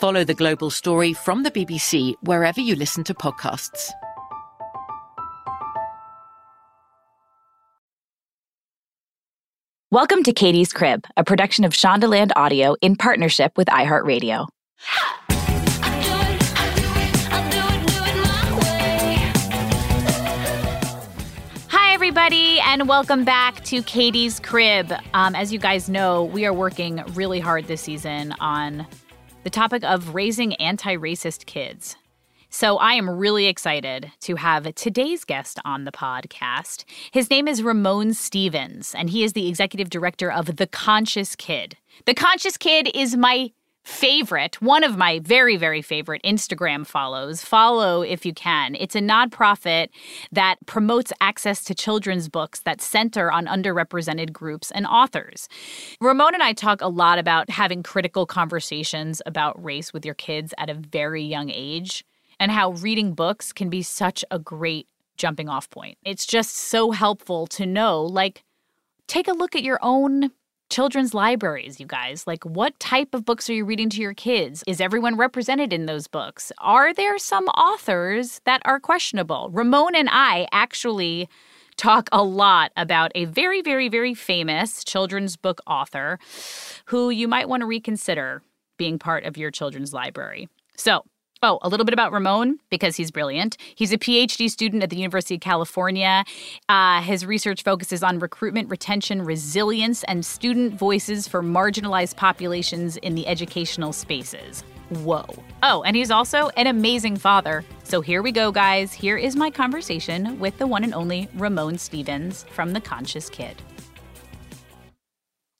Follow the global story from the BBC wherever you listen to podcasts. Welcome to Katie's Crib, a production of Shondaland Audio in partnership with iHeartRadio. Hi, everybody, and welcome back to Katie's Crib. Um, as you guys know, we are working really hard this season on the topic of raising anti racist kids. So I am really excited to have today's guest on the podcast. His name is Ramon Stephens, and he is the executive director of The Conscious Kid. The Conscious Kid is my favorite, one of my very, very favorite Instagram follows. Follow if you can. It's a nonprofit that promotes access to children's books that center on underrepresented groups and authors. Ramon and I talk a lot about having critical conversations about race with your kids at a very young age and how reading books can be such a great jumping off point. It's just so helpful to know, like, take a look at your own children's libraries, you guys. Like, what type of books are you reading to your kids? Is everyone represented in those books? Are there some authors that are questionable? Ramon and I actually talk a lot about a very, very, very famous children's book author who you might want to reconsider being part of your children's library. So, Oh, a little bit about Ramon because he's brilliant. He's a PhD student at the University of California. Uh, his research focuses on recruitment, retention, resilience, and student voices for marginalized populations in the educational spaces. Whoa. Oh, and he's also an amazing father. So here we go, guys. Here is my conversation with the one and only Ramon Stephens from The Conscious Kid.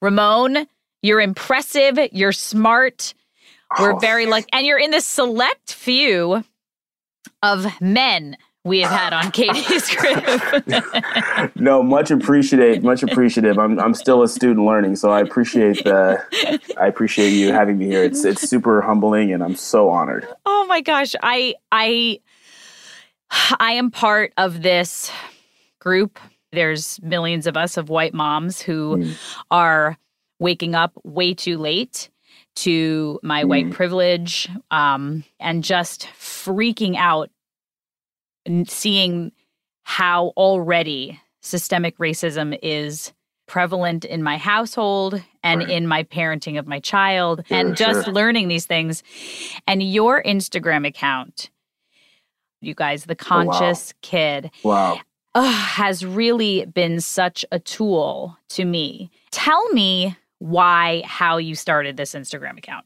Ramon, you're impressive, you're smart. We're very lucky. And you're in the select few of men we have had on Katie's crib. no, much appreciated, much appreciative. I'm I'm still a student learning, so I appreciate the I appreciate you having me here. It's it's super humbling and I'm so honored. Oh my gosh. I I I am part of this group. There's millions of us of white moms who mm. are waking up way too late to my mm. white privilege um, and just freaking out and seeing how already systemic racism is prevalent in my household and right. in my parenting of my child sure, and just sure. learning these things. And your Instagram account, you guys, the conscious oh, wow. kid. Wow. Uh, has really been such a tool to me. Tell me why, how you started this Instagram account.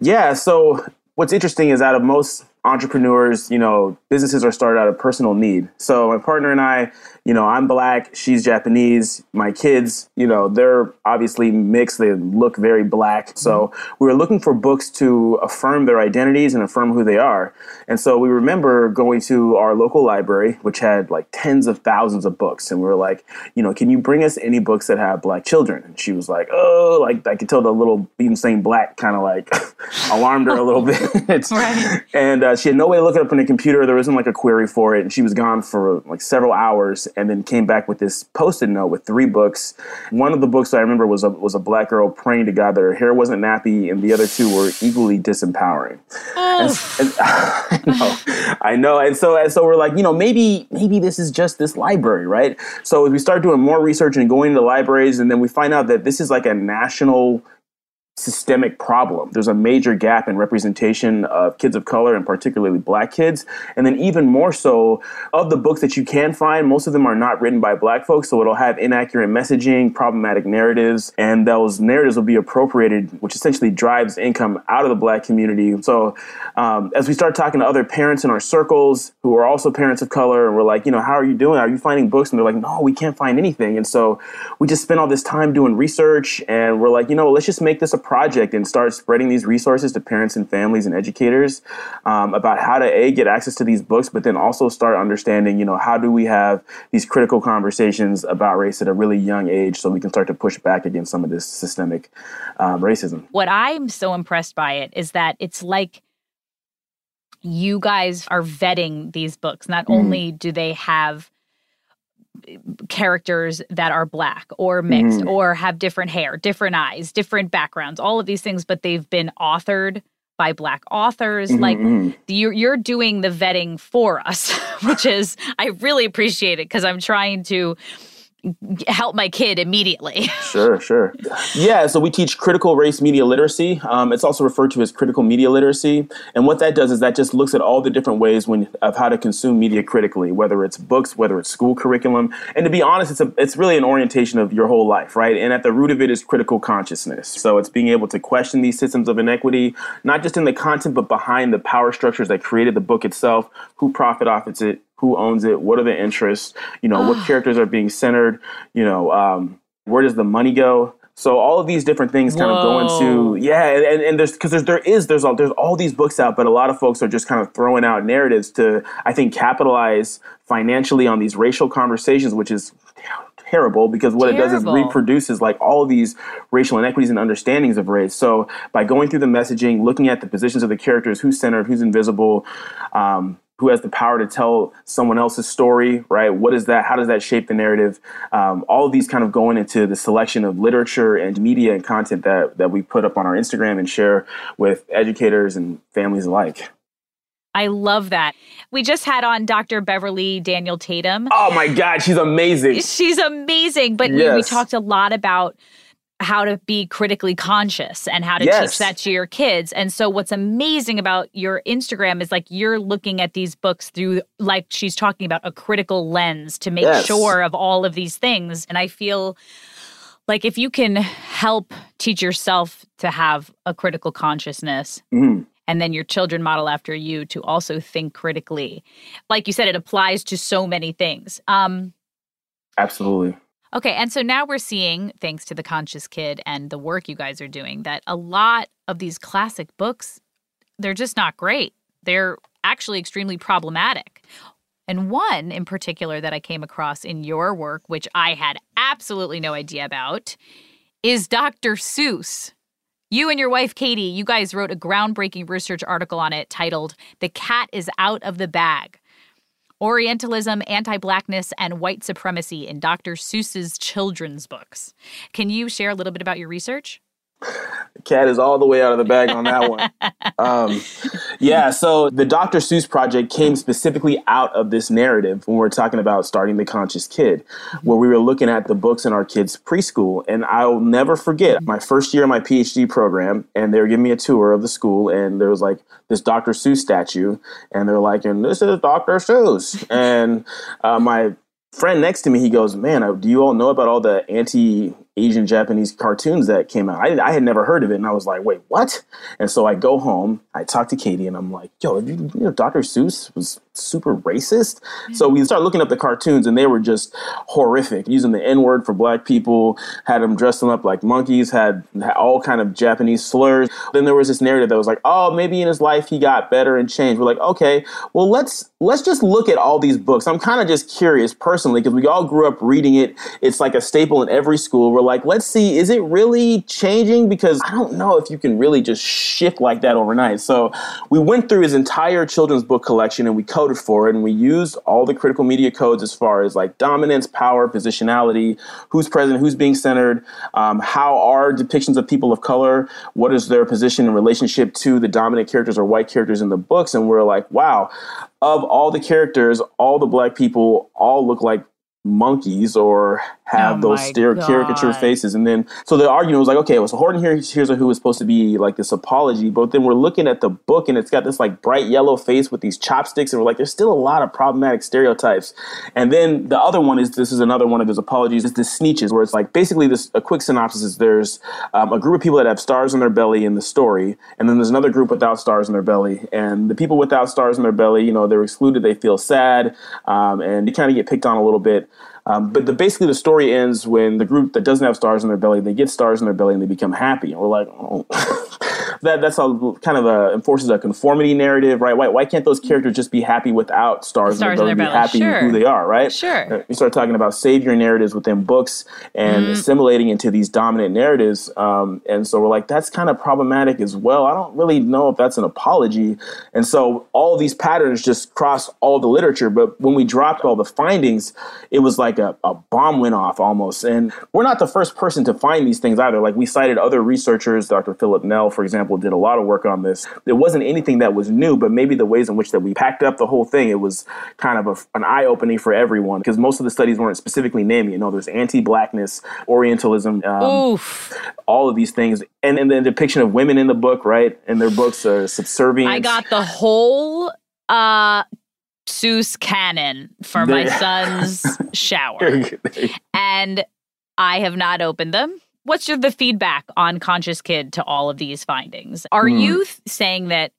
Yeah. So, what's interesting is out of most entrepreneurs, you know, businesses are started out of personal need. So my partner and I, you know, I'm black, she's Japanese. My kids, you know, they're obviously mixed. They look very black. So mm-hmm. we were looking for books to affirm their identities and affirm who they are. And so we remember going to our local library, which had like tens of thousands of books. And we were like, you know, can you bring us any books that have black children? And she was like, oh, like I could tell the little beam saying black kind of like alarmed her a little bit. right. And uh, uh, she had no way to look it up on the computer. There wasn't like a query for it, and she was gone for like several hours, and then came back with this post-it note with three books. One of the books I remember was a was a black girl praying to God that her hair wasn't nappy, and the other two were equally disempowering. Oh. And, and, I know, I know, and so and so we're like, you know, maybe maybe this is just this library, right? So we start doing more research and going to libraries, and then we find out that this is like a national systemic problem. There's a major gap in representation of kids of color and particularly black kids. And then even more so, of the books that you can find, most of them are not written by black folks, so it'll have inaccurate messaging, problematic narratives, and those narratives will be appropriated, which essentially drives income out of the black community. So um, as we start talking to other parents in our circles who are also parents of color, and we're like, you know, how are you doing? Are you finding books? And they're like, no, we can't find anything. And so we just spend all this time doing research, and we're like, you know, let's just make this a project and start spreading these resources to parents and families and educators um, about how to a get access to these books, but then also start understanding, you know, how do we have these critical conversations about race at a really young age, so we can start to push back against some of this systemic um, racism. What I'm so impressed by it is that it's like you guys are vetting these books. Not mm. only do they have characters that are black or mixed mm. or have different hair, different eyes, different backgrounds, all of these things, but they've been authored by black authors. Mm-hmm. Like mm-hmm. you're, you're doing the vetting for us, which is, I really appreciate it because I'm trying to help my kid immediately. sure, sure. Yeah, so we teach critical race media literacy. Um, it's also referred to as critical media literacy. And what that does is that just looks at all the different ways when of how to consume media critically, whether it's books, whether it's school curriculum. And to be honest, it's a, it's really an orientation of your whole life, right? And at the root of it is critical consciousness. So it's being able to question these systems of inequity, not just in the content, but behind the power structures that created the book itself, who profit off it, who owns it, what are the interests, you know, what characters are being centered, you know, um, where does the money go? So all of these different things kind Whoa. of go into yeah, and, and there's because there's there is there's all, there's all these books out, but a lot of folks are just kind of throwing out narratives to I think capitalize financially on these racial conversations, which is terrible because what terrible. it does is reproduces like all these racial inequities and understandings of race. So by going through the messaging, looking at the positions of the characters, who's centered, who's invisible, um, who has the power to tell someone else's story, right? What is that? How does that shape the narrative? Um, all of these kind of going into the selection of literature and media and content that, that we put up on our Instagram and share with educators and families alike. I love that. We just had on Dr. Beverly Daniel Tatum. Oh my God, she's amazing. She's amazing. But yes. we, we talked a lot about how to be critically conscious and how to yes. teach that to your kids. And so what's amazing about your Instagram is like you're looking at these books through like she's talking about a critical lens to make yes. sure of all of these things. And I feel like if you can help teach yourself to have a critical consciousness mm. and then your children model after you to also think critically. Like you said it applies to so many things. Um Absolutely. Okay, and so now we're seeing, thanks to the Conscious Kid and the work you guys are doing, that a lot of these classic books, they're just not great. They're actually extremely problematic. And one in particular that I came across in your work, which I had absolutely no idea about, is Dr. Seuss. You and your wife, Katie, you guys wrote a groundbreaking research article on it titled The Cat is Out of the Bag Orientalism, Anti Blackness, and White Supremacy in Dr. Seuss's children's books. Can you share a little bit about your research? Cat is all the way out of the bag on that one. Um, yeah, so the Dr. Seuss project came specifically out of this narrative when we're talking about starting the conscious kid, where we were looking at the books in our kids' preschool. And I'll never forget my first year of my PhD program, and they were giving me a tour of the school, and there was like this Dr. Seuss statue, and they're like, and this is Dr. Seuss. and uh, my friend next to me, he goes, "Man, do you all know about all the anti Asian Japanese cartoons that came out. I, I, had never heard of it, and I was like, "Wait, what?" And so I go home, I talk to Katie, and I'm like, "Yo, you, you know, Dr. Seuss was super racist." Mm-hmm. So we started looking up the cartoons, and they were just horrific, using the N word for black people, had them dressing up like monkeys, had, had all kind of Japanese slurs. Then there was this narrative that was like, "Oh, maybe in his life he got better and changed." We're like, "Okay, well let's let's just look at all these books." I'm kind of just curious personally because we all grew up reading it. It's like a staple in every school We're like, let's see, is it really changing? Because I don't know if you can really just shift like that overnight. So we went through his entire children's book collection and we coded for it and we used all the critical media codes as far as like dominance, power, positionality, who's present, who's being centered, um, how are depictions of people of color, what is their position in relationship to the dominant characters or white characters in the books. And we're like, wow, of all the characters, all the black people all look like monkeys or have oh those stereo caricature faces. And then, so the argument was like, okay, well, so Horton here, Hears a Who is supposed to be like this apology, but then we're looking at the book and it's got this like bright yellow face with these chopsticks, and we're like, there's still a lot of problematic stereotypes. And then the other one is this is another one of his apologies, is the Sneetches, where it's like basically this a quick synopsis is there's um, a group of people that have stars in their belly in the story, and then there's another group without stars in their belly, and the people without stars in their belly, you know, they're excluded, they feel sad, um, and they kind of get picked on a little bit. Um, but the, basically, the story ends when the group that doesn't have stars in their belly they get stars in their belly and they become happy. And we're like, oh. that that's a kind of a, enforces a conformity narrative, right? Why, why can't those characters just be happy without stars, stars in their belly, in their belly. be happy sure. who they are, right? Sure. Uh, you start talking about savior narratives within books and mm. assimilating into these dominant narratives, um, and so we're like, that's kind of problematic as well. I don't really know if that's an apology, and so all these patterns just cross all the literature. But when we dropped all the findings, it was like a, a bomb went off almost, and we're not the first person to find these things either. Like we cited other researchers, Dr. Philip Nel, for example example, did a lot of work on this. It wasn't anything that was new, but maybe the ways in which that we packed up the whole thing, it was kind of a, an eye opening for everyone because most of the studies weren't specifically naming. You know, there's anti-blackness, Orientalism, um, all of these things, and and the depiction of women in the book, right? And their books are subservient. I got the whole uh Seuss canon for my son's shower. and I have not opened them. What's your, the feedback on Conscious Kid to all of these findings? Are mm. you th- saying that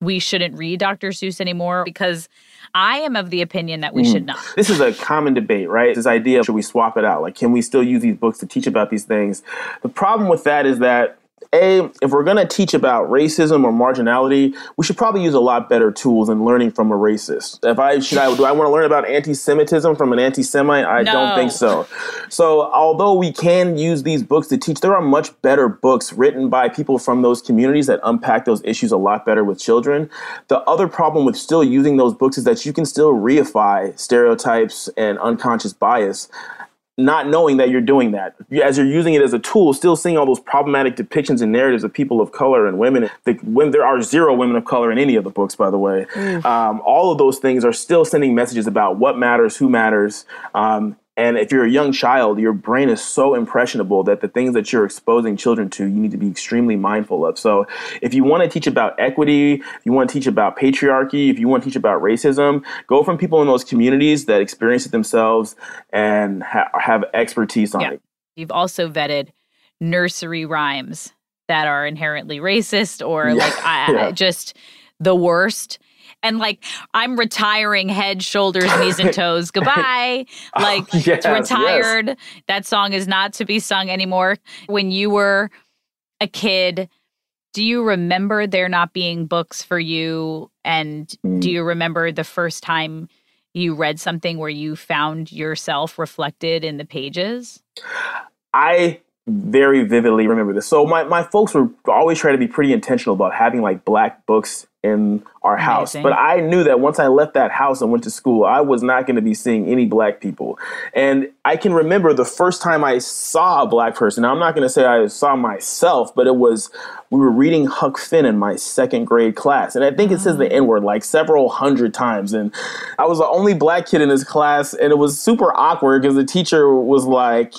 we shouldn't read Dr. Seuss anymore? Because I am of the opinion that we mm. should not. This is a common debate, right? This idea of should we swap it out? Like, can we still use these books to teach about these things? The problem with that is that a, if we're going to teach about racism or marginality, we should probably use a lot better tools than learning from a racist. If I should, I do I want to learn about anti-Semitism from an anti-Semite? I no. don't think so. So, although we can use these books to teach, there are much better books written by people from those communities that unpack those issues a lot better with children. The other problem with still using those books is that you can still reify stereotypes and unconscious bias not knowing that you're doing that. As you're using it as a tool still seeing all those problematic depictions and narratives of people of color and women the, when there are zero women of color in any of the books by the way. Um, all of those things are still sending messages about what matters who matters. Um, and if you're a young child, your brain is so impressionable that the things that you're exposing children to, you need to be extremely mindful of. So, if you want to teach about equity, if you want to teach about patriarchy, if you want to teach about racism, go from people in those communities that experience it themselves and ha- have expertise on yeah. it. You've also vetted nursery rhymes that are inherently racist or yeah. like I, yeah. just the worst and like I'm retiring head, shoulders, knees, and toes. Goodbye. Oh, like oh, yes, retired. Yes. That song is not to be sung anymore. When you were a kid, do you remember there not being books for you? And mm. do you remember the first time you read something where you found yourself reflected in the pages? I very vividly remember this. So my, my folks were always trying to be pretty intentional about having like black books in our house. Amazing. But I knew that once I left that house and went to school, I was not going to be seeing any black people. And I can remember the first time I saw a black person. Now, I'm not going to say I saw myself, but it was we were reading Huck Finn in my second grade class. And I think it says the mm. N word like several hundred times. And I was the only black kid in this class. And it was super awkward because the teacher was like,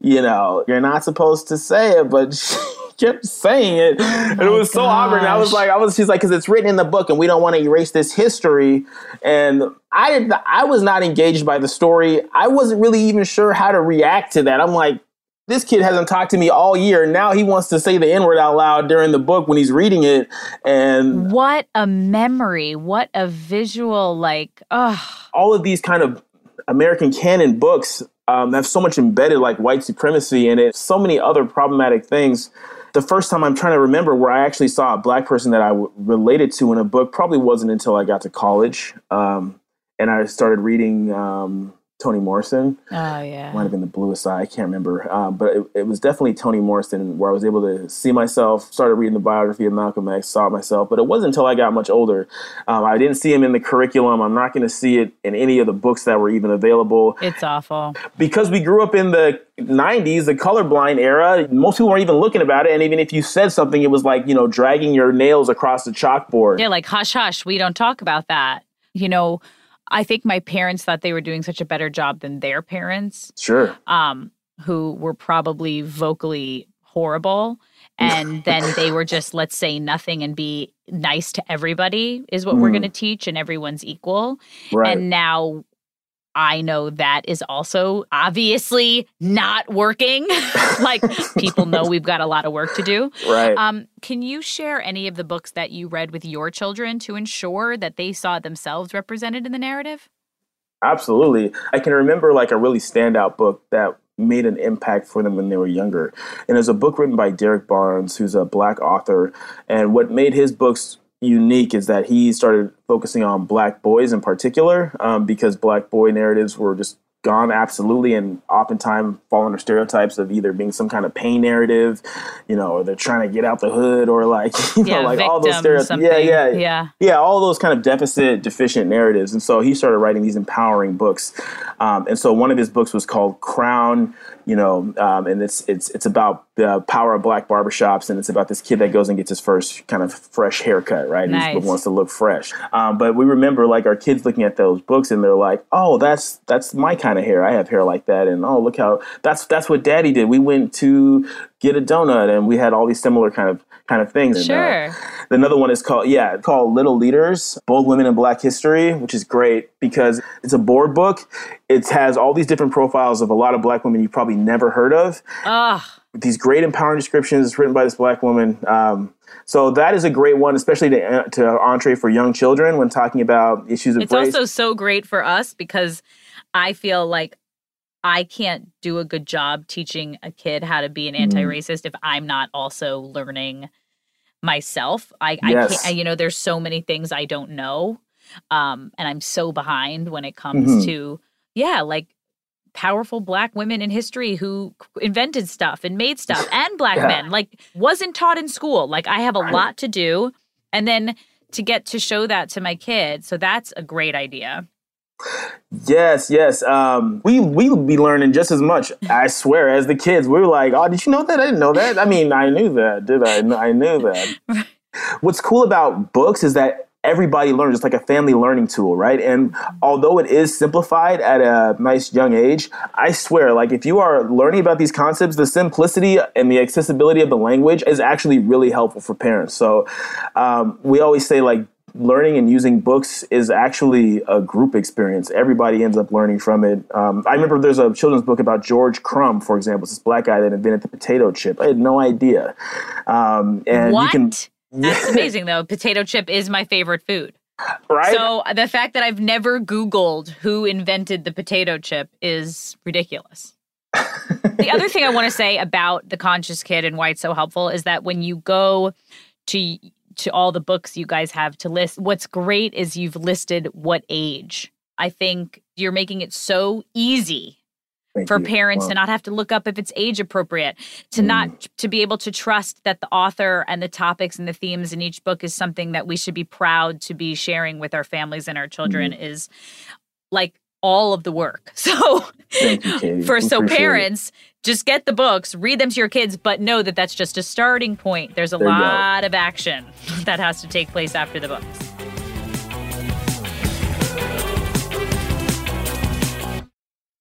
you know, you're not supposed to say it, but she kept saying it. and it was so awkward. And I was like, I was, she's like, because it's written in the book and we don't want to erase this history. And I did, I was not engaged by the story. I wasn't really even sure how to react to that. I'm like, this kid hasn't talked to me all year. Now he wants to say the N word out loud during the book when he's reading it. And What a memory. What a visual, like, oh, all of these kind of American canon books um, have so much embedded like white supremacy in it, so many other problematic things. The first time I'm trying to remember where I actually saw a black person that I w- related to in a book probably wasn't until I got to college. Um, and I started reading um, Toni Morrison. oh yeah. might have been the bluest eye. I can't remember, um, but it, it was definitely Toni Morrison where I was able to see myself. Started reading the biography of Malcolm X, saw it myself, but it wasn't until I got much older. Um, I didn't see him in the curriculum. I'm not going to see it in any of the books that were even available It's awful. because we grew up in the 90s, the colorblind era. Most people weren't even looking about it, and even if you said something, it was like you know dragging your nails across the chalkboard. Yeah, like hush hush, we don't talk about that. You know, I think my parents thought they were doing such a better job than their parents, Sure. um, who were probably vocally horrible. And then they were just, let's say nothing and be nice to everybody is what we're Mm. going to teach, and everyone's equal. Right. And now I know that is also obviously not working. like people know we've got a lot of work to do. right. Um, can you share any of the books that you read with your children to ensure that they saw themselves represented in the narrative? Absolutely. I can remember like a really standout book that made an impact for them when they were younger. And it's a book written by Derrick Barnes, who's a black author. And what made his books unique is that he started focusing on black boys in particular um, because black boy narratives were just gone absolutely and oftentimes fall under stereotypes of either being some kind of pain narrative you know or they're trying to get out the hood or like you know like all those stereotypes yeah yeah yeah. yeah, all those kind of deficit, deficient narratives. And so he started writing these empowering books. Um, and so one of his books was called Crown, you know, um, and it's it's it's about the power of black barbershops, and it's about this kid that goes and gets his first kind of fresh haircut, right? He wants to look fresh. Um, but we remember like our kids looking at those books, and they're like, "Oh, that's that's my kind of hair. I have hair like that." And oh, look how that's that's what Daddy did. We went to get a donut, and we had all these similar kind of kind of things. And, uh, Another one is called, yeah, called Little Leaders, Bold Women in Black History, which is great because it's a board book. It has all these different profiles of a lot of black women you've probably never heard of. Ugh. These great empowering descriptions written by this black woman. Um, so that is a great one, especially to, to entree for young children when talking about issues of It's race. also so great for us because I feel like I can't do a good job teaching a kid how to be an Mm-hmm. anti-racist if I'm not also learning myself. I, I can't, I, you know, there's so many things I don't know, um, and I'm so behind when it comes Mhm. to, yeah, like powerful black women in history who invented stuff and made stuff, and black Yeah. men. Like wasn't taught in school. Like I have a Right. lot to do, and then to get to show that to my kid. So that's a great idea. Yes, yes. Um, we we be learning just as much. I swear, as the kids, we were like, "Oh, did you know that? I didn't know that." I mean, I knew that. Did I? I knew that. What's cool about books is that everybody learns. It's like a family learning tool, right? And although it is simplified at a nice young age, I swear, like if you are learning about these concepts, the simplicity and the accessibility of the language is actually really helpful for parents. So um, we always say like learning and using books is actually a group experience. Everybody ends up learning from it. Um, I remember there's a children's book about George Crum, for example. It's this black guy that invented the potato chip. I had no idea. Um, and what? you can, That's amazing, though. Potato chip is my favorite food. right? So the fact that I've never Googled who invented the potato chip is ridiculous. the other thing I want to say about the conscious kid and why it's so helpful is that when you go to to all the books you guys have to list, what's great is you've listed what age. I think you're making it so easy Thank for you. parents Wow. to not have to look up if it's age appropriate to Mm. not to be able to trust that the author and the topics and the themes in each book is something that we should be proud to be sharing with our families and our children Mm-hmm. is like all of the work. So you, for so appreciate it. parents just get the books read them to your kids but know that that's just a starting point. There's a There lot of action that has to take place after the books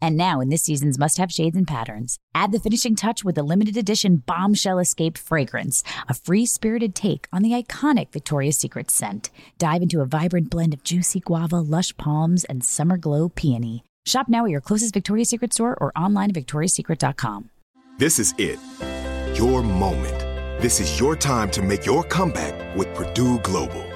And now, in this season's must have shades and patterns, add the finishing touch with the limited edition Bombshell Escape fragrance, a free spirited take on the iconic Victoria's Secret scent. Dive into a vibrant blend of juicy guava, lush palms, and summer glow peony. Shop now at your closest Victoria's Secret store or online at victoriassecret.com. This is it. Your moment. This is your time to make your comeback with Purdue Global.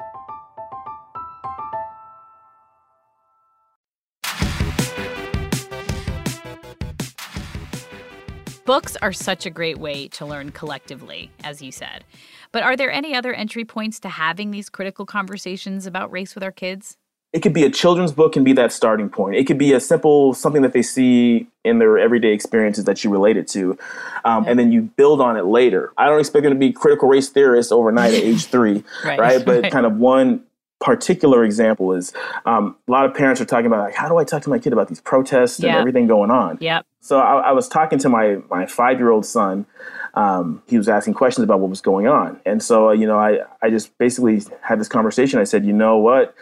Books are such a great way to learn collectively, as you said. But are there any other entry points to having these critical conversations about race with our kids? It could be a children's book can be that starting point. It could be a simple something that they see in their everyday experiences that you relate it to, um, and then you build on it later. I don't expect them to be critical race theorists overnight at age three, Right, right? But right. kind of one particular example is um, a lot of parents are talking about like, how do I talk to my kid about these protests and everything going on? Yep. So I, I was talking to my my five year old son. Um, he was asking questions about what was going on, and so uh, you know, I I just basically had this conversation. I said, you know what,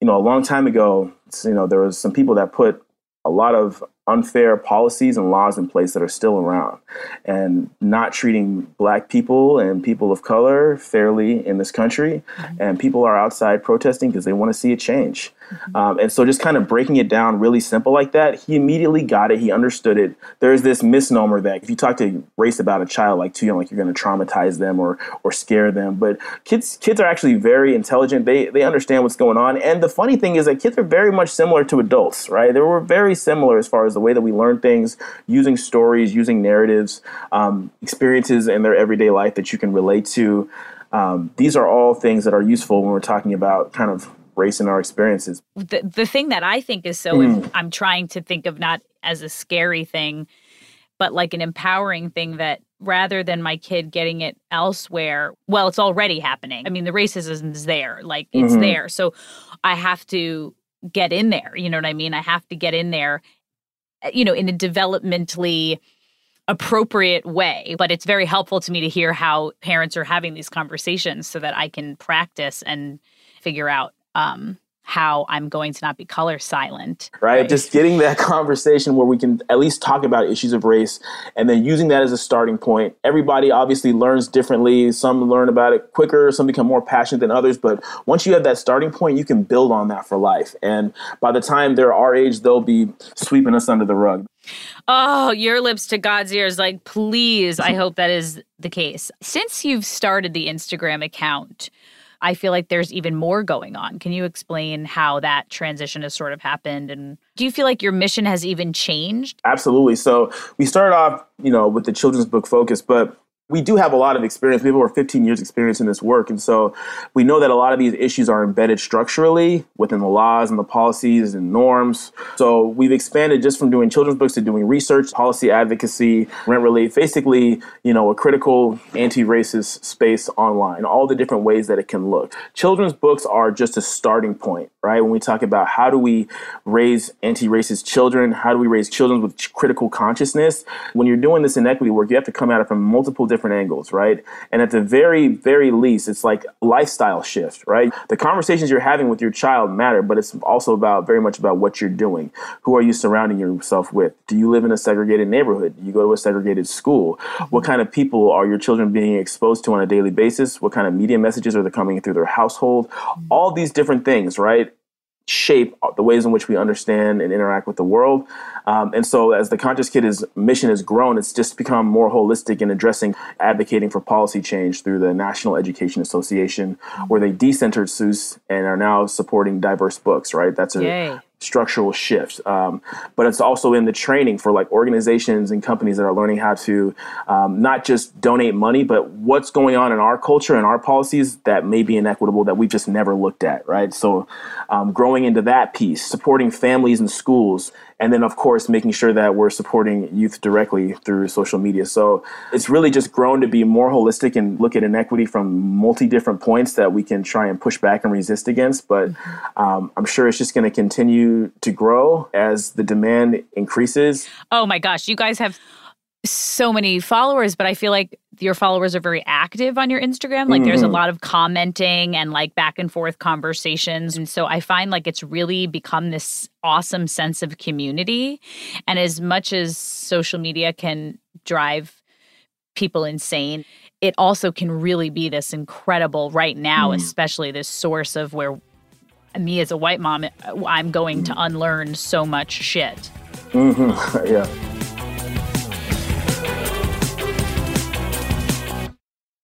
you know, a long time ago, you know, there was some people that put a lot of unfair policies and laws in place that are still around and not treating black people and people of color fairly in this country. Mm-hmm. And people are outside protesting because they want to see a change. Mm-hmm. Um, and so just kind of breaking it down really simple like that, he immediately got it. He understood it. There's this misnomer that if you talk to race about a child like too young, like you're going to traumatize them or or scare them. But kids kids are actually very intelligent. They they understand what's going on. And the funny thing is that kids are very much similar to adults, right? They were very similar as far as the way that we learn things, using stories, using narratives, um, experiences in their everyday life that you can relate to. Um, these are all things that are useful when we're talking about kind of race in our experiences. The the thing that I think is so mm. I'm trying to think of not as a scary thing, but like an empowering thing that rather than my kid getting it elsewhere, well, it's already happening. I mean, the racism is there, like it's mm-hmm. there. So I have to get in there. You know what I mean? I have to get in there, you know, in a developmentally appropriate way. But it's very helpful to me to hear how parents are having these conversations so that I can practice and figure out um, how I'm going to not be color silent. Right? right? Just getting that conversation where we can at least talk about issues of race and then using that as a starting point. Everybody obviously learns differently. Some learn about it quicker, some become more passionate than others. But once you have that starting point, you can build on that for life. And by the time they're our age, they'll be sweeping us under the rug. Oh, your lips to God's ears. Like, please, I hope that is the case. Since you've started the Instagram account, I feel like there's even more going on. Can you explain how that transition has sort of happened? And do you feel like your mission has even changed? Absolutely. So we started off, you know, with the children's book focus, but we do have a lot of experience. We have over 15 years experience in this work. And so we know that a lot of these issues are embedded structurally within the laws and the policies and norms. So we've expanded just from doing children's books to doing research, policy advocacy, rent relief, basically, you know, a critical anti-racist space online, all the different ways that it can look. Children's books are just a starting point, right? When we talk about how do we raise anti-racist children, how do we raise children with critical consciousness? When you're doing this inequity work, you have to come at it from multiple different angles, right? And at the very, very least, it's like lifestyle shift, right? The conversations you're having with your child matter, but it's also about very much about what you're doing. Who are you surrounding yourself with? Do you live in a segregated neighborhood? Do you go to a segregated school? Mm-hmm. What kind of people are your children being exposed to on a daily basis? What kind of media messages are they coming through their household? Mm-hmm. All these different things, right? shape the ways in which we understand and interact with the world. Um, and so, as the Conscious Kid is, mission has grown, it's just become more holistic in addressing, advocating for policy change through the National Education Association, where they decentered Seuss and are now supporting diverse books. Right, that's a Yay structural shift. Um, but it's also in the training for like organizations and companies that are learning how to um, not just donate money, but what's going on in our culture and our policies that may be inequitable that we've just never looked at, right? So um, growing into that piece, supporting families and schools and then of course making sure that we're supporting youth directly through social media. So it's really just grown to be more holistic and look at inequity from multi different points that we can try and push back and resist against. But um, i'm sure it's just going to continue to grow as the demand increases. Oh my gosh you guys have so many followers, but I feel like your followers are very active on your Instagram. Like mm-hmm. there's a mm-hmm. lot of commenting and like back and forth conversations. And so I find like it's really become this awesome sense of community. And as much as social media can drive people insane, it also can really be this incredible, right now, mm. especially this source of where me as a white mom, I'm going mm. to unlearn so much shit. Mm-hmm. yeah.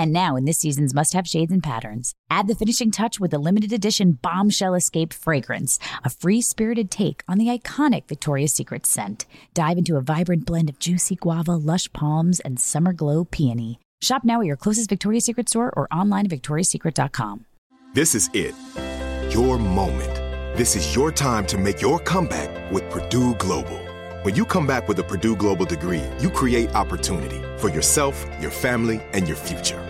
And now, in this season's must have shades and patterns, add the finishing touch with the limited edition Bombshell Escape fragrance, a free spirited take on the iconic Victoria's Secret scent. Dive into a vibrant blend of juicy guava, lush palms, and summer glow peony. Shop now at your closest Victoria's Secret store or online at victoriassecret.com. This is it. Your moment. This is your time to make your comeback with Purdue Global. When you come back with a Purdue Global degree, you create opportunity for yourself, your family, and your future.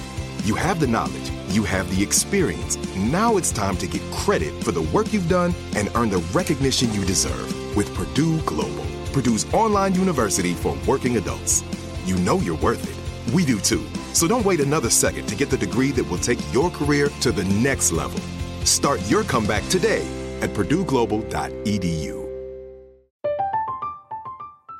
You have the knowledge, you have the experience. Now it's time to get credit for the work you've done and earn the recognition you deserve with Purdue Global, Purdue's online university for working adults. You know you're worth it. We do too. So don't wait another second to get the degree that will take your career to the next level. Start your comeback today at purdueglobal.edu.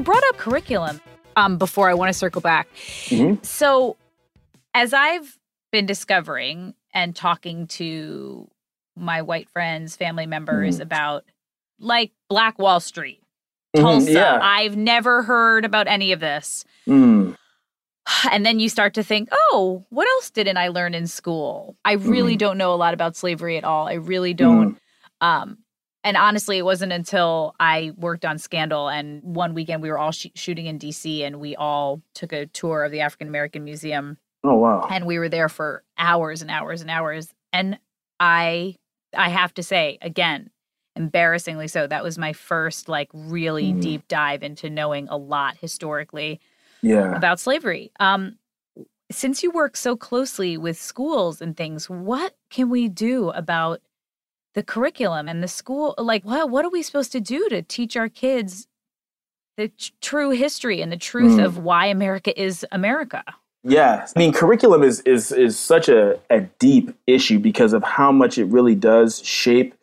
You brought up curriculum um, before I want to circle back. Mhm. So, as I've been discovering and talking to my white friends, family members Mhm. about like Black Wall Street, Mhm, Tulsa, yeah. I've never heard about any of this. Mm, And then you start to think, oh, what else didn't I learn in school? I really Mhm. don't know a lot about slavery at all. I really don't. Um, and honestly, it wasn't until I worked on Scandal and one weekend we were all sh- shooting in DC and we all took a tour of the African American Museum Oh wow. and we were there for hours and hours and hours. And I, I have to say again, embarrassingly so, that was my first like really Mhm. deep dive into knowing a lot historically Yeah. about slavery. Um, since you work so closely with schools and things, what can we do about the curriculum and the school? Like, what what are we supposed to do to teach our kids the t- true history and the truth Mm. of why America is America? Yeah, I mean, curriculum is is is such a, a deep issue because of how much it really does shape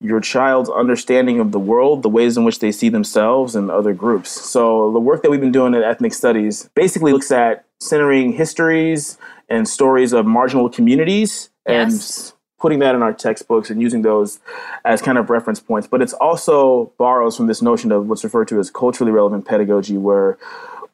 your child's understanding of the world, the ways in which they see themselves and other groups. So the work that we've been doing in ethnic studies basically looks at centering histories and stories of marginal communities and Yes. s- putting that in our textbooks and using those as kind of reference points. But it's also borrows from this notion of what's referred to as culturally relevant pedagogy, where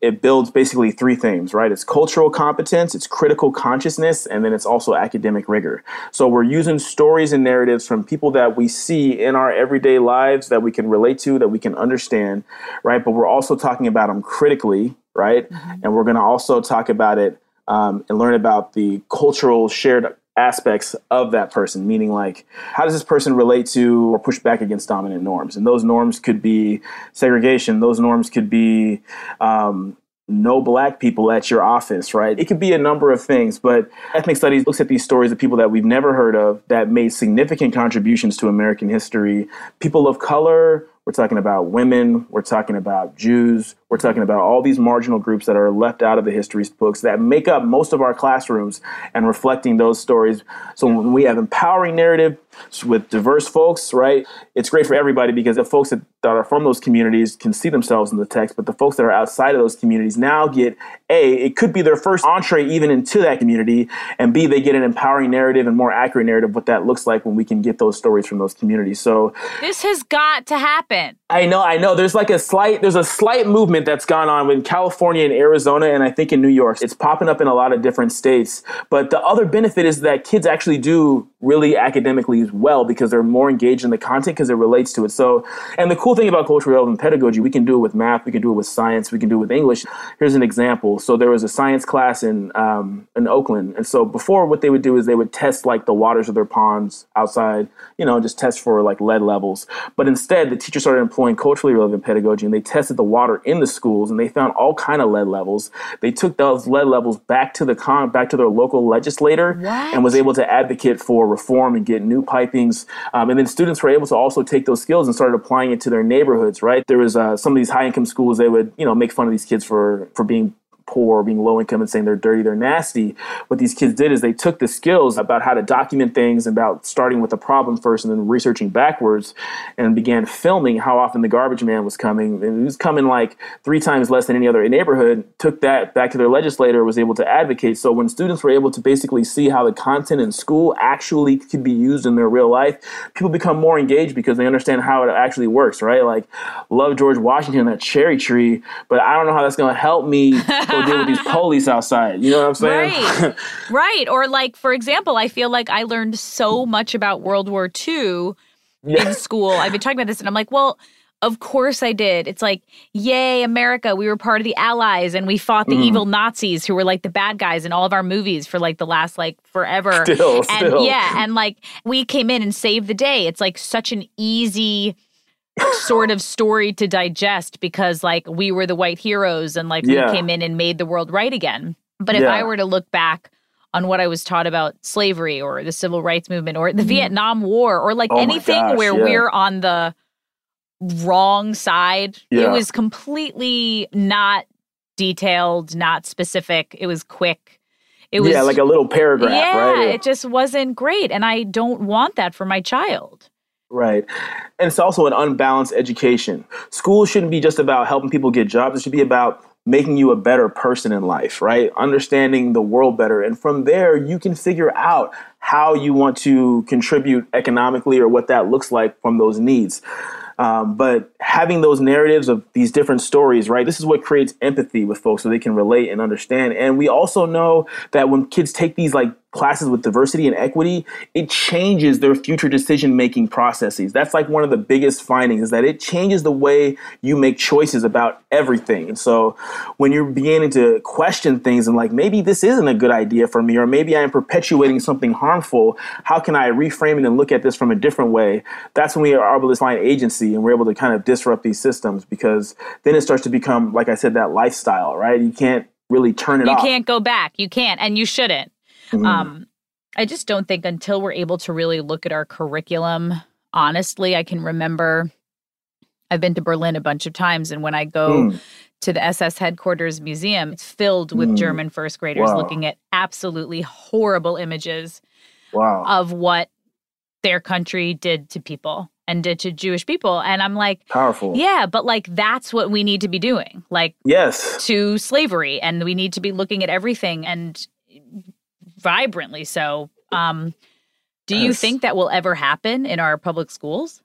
it builds basically three themes, right? It's cultural competence, it's critical consciousness, and then it's also academic rigor. So we're using stories and narratives from people that we see in our everyday lives that we can relate to, that we can understand, right? But we're also talking about them critically, right? And we're going to also talk about it um, and learn about the cultural shared aspects of that person, meaning like how does this person relate to or push back against dominant norms? And those norms could be segregation, those norms could be um, no black people at your office, right? It could be a number of things, but ethnic studies looks at these stories of people that we've never heard of that made significant contributions to American history, people of color, we're talking about women. We're talking about Jews. We're talking about all these marginal groups that are left out of the history books that make up most of our classrooms and reflecting those stories. So when we have empowering narrative with diverse folks, right, it's great for everybody because the folks that, that are from those communities can see themselves in the text, but the folks that are outside of those communities now get A, it could be their first entree even into that community, and B, they get an empowering narrative and more accurate narrative what that looks like when we can get those stories from those communities. So this has got to happen. I know, I know. There's like a slight, there's a slight movement that's gone on in California and Arizona, and I think in New York. It's popping up in a lot of different states. But the other benefit is that kids actually do really academically as well because they're more engaged in the content because it relates to it. So, and the cool thing about culturally relevant pedagogy, we can do it with math, we can do it with science, we can do it with English. Here's an example. So there was a science class in um, in Oakland, and so before what they would do is they would test like the waters of their ponds outside, you know, just test for like lead levels. But instead, the teacher started employing culturally relevant pedagogy, and they tested the water in the schools, and they found all kind of lead levels. They took those lead levels back to the con back to their local legislator, what? and was able to advocate for reform and get new pipings. Um, and then students were able to also take those skills and started applying it to their neighborhoods. Right, there was uh, some of these high income schools. They would you know make fun of these kids for for being poor or being low income and saying they're dirty, they're nasty. What these kids did is they took the skills about how to document things, about starting with a problem first and then researching backwards, and began filming how often the garbage man was coming. And he was coming like three times less than any other neighborhood. Took that back to their legislator, was able to advocate. So when students were able to basically see how the content in school actually could be used in their real life, people become more engaged because they understand how it actually works, right? Like, love George Washington, that cherry tree, but I don't know how that's going to help me go deal with these police outside. You know what I'm saying? Right. right. Or like, for example, I feel like I learned so much about World War II Yeah. in school. I've been talking about this and I'm like, well, of course I did. It's like, yay, America. We were part of the Allies and we fought the Mm. evil Nazis who were like the bad guys in all of our movies for like the last like forever. Still, and still. yeah, and like we came in and saved the day. It's like such an easy sort of story to digest because like we were the white heroes and like Yeah. we came in and made the world right again. But if I were to look back on what I was taught about slavery or the civil rights movement or the mm-hmm. Vietnam War or like Oh anything gosh, where yeah. we're on the wrong side, it was completely not detailed, not specific. It was quick. It was yeah, like a little paragraph, yeah, right? it just wasn't great. And I don't want that for my child. Right. And it's also an unbalanced education. School shouldn't be just about helping people get jobs. It should be about making you a better person in life, right? Understanding the world better. And from there, you can figure out how you want to contribute economically or what that looks like from those needs. Um, but having those narratives of these different stories, right? This is what creates empathy with folks so they can relate and understand. And we also know that when kids take these like classes with diversity and equity, it changes their future decision making processes. That's like one of the biggest findings is that it changes the way you make choices about everything. And so when you're beginning to question things and like, maybe this isn't a good idea for me, or maybe I am perpetuating something harmful, how can I reframe it and look at this from a different way? That's when we are able to find agency and we're able to kind of disrupt these systems because then it starts to become, like I said, that lifestyle, right? You can't really turn it You off. can't go back. You can't, and you shouldn't. Mhm. Um, I just don't think until we're able to really look at our curriculum honestly, I can remember I've been to Berlin a bunch of times, and when I go Mm. to the SS headquarters museum, it's filled with Mm. German first graders Wow. looking at absolutely horrible images wow. of what their country did to people and did to Jewish people. And I'm like, Powerful. yeah, but like that's what we need to be doing. Like Yes. to slavery and we need to be looking at everything and vibrantly so um do you Yes. think that will ever happen in our public schools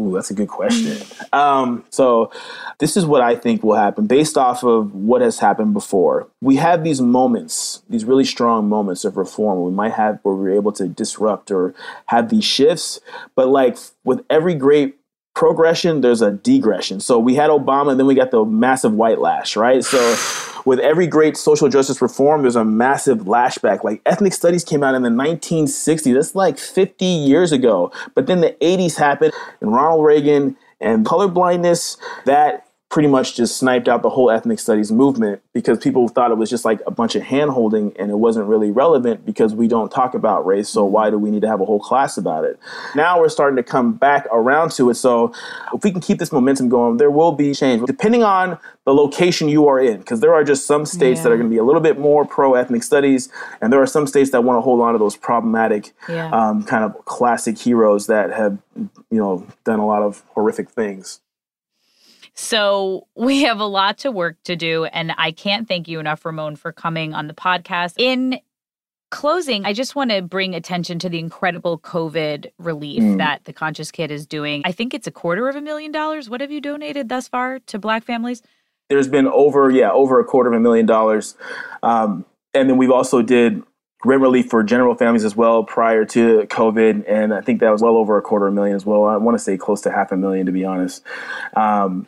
Ooh, that's a good question. Um, so, this is what I think will happen based off of what has happened before. We have these moments, these really strong moments of reform. We might have where we're able to disrupt or have these shifts, but like with every great progression, there's a degression. So we had Obama, and then we got the massive white lash, right? So with every great social justice reform, there's a massive lashback. Like ethnic studies came out in the 1960s. That's like 50 years ago. But then the 80s happened, and Ronald Reagan and colorblindness that pretty much just sniped out the whole ethnic studies movement because people thought it was just like a bunch of hand holding and it wasn't really relevant because we don't talk about race. So why do we need to have a whole class about it? Now we're starting to come back around to it. So if we can keep this momentum going, there will be change depending on the location you are in because there are just some states yeah. that are going to be a little bit more pro ethnic studies and there are some states that want to hold on to those problematic yeah. um, kind of classic heroes that have you know done a lot of horrific things so we have a lot to work to do. And I can't thank you enough, Ramon, for coming on the podcast. In closing, I just want to bring attention to the incredible COVID relief mm. that the Conscious Kid is doing. I think it's a quarter of a million dollars. What have you donated thus far to Black families? There's been over, yeah, over a quarter of a million dollars. Um, and then we've also did rent relief for general families as well prior to COVID, and I think that was well over a quarter of a million as well. I want to say close to half a million, to be honest. Um,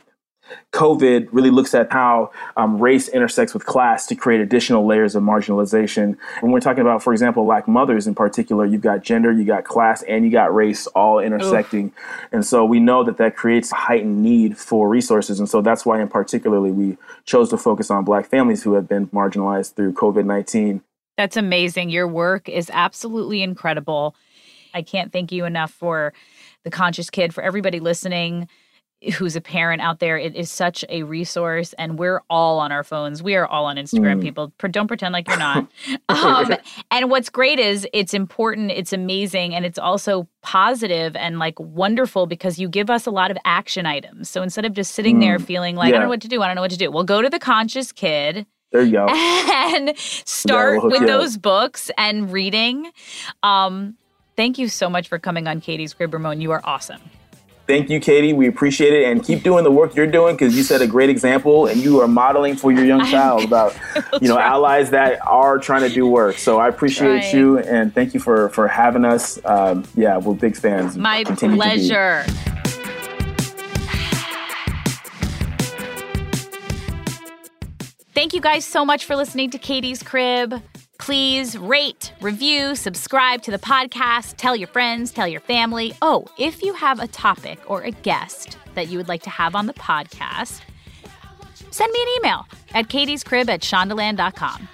COVID really looks at how um, race intersects with class to create additional layers of marginalization. When we're talking about, for example, black mothers in particular, you've got gender, you got class, and you got race all intersecting. Oof. And so we know that that creates a heightened need for resources. And so that's why, in particularly, we chose to focus on black families who have been marginalized through COVID 19. That's amazing. Your work is absolutely incredible. I can't thank you enough for the conscious kid, for everybody listening who's a parent out there, it is such a resource, and we're all on our phones. We are all on Instagram. Mm. People, don't pretend like you're not. um, and what's great is it's important, it's amazing, and it's also positive and like wonderful because you give us a lot of action items. So instead of just sitting mm. there feeling like yeah. I don't know what to do, I don't know what to do, well, go to the Conscious Kid. There you go. And start with those books and reading. Um, thank you so much for coming on Katie's Crib, Ramon. You are awesome thank you, Katie. We appreciate it, and keep doing the work you're doing because you set a great example, and you are modeling for your young child about you know try. allies that are trying to do work. So I appreciate Trying. you, and thank you for for having us. Um, yeah, we're big fans. My pleasure. Thank you guys so much for listening to Katie's Crib. Please rate, review, subscribe to the podcast, tell your friends, tell your family. Oh, if you have a topic or a guest that you would like to have on the podcast, send me an email at katiescrib at shondaland.com.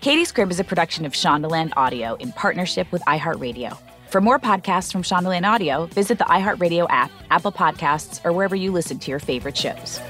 Katie's Crib is a production of Shondaland Audio in partnership with iHeartRadio. For more podcasts from Shondaland Audio, visit the iHeartRadio app, Apple Podcasts, or wherever you listen to your favorite shows.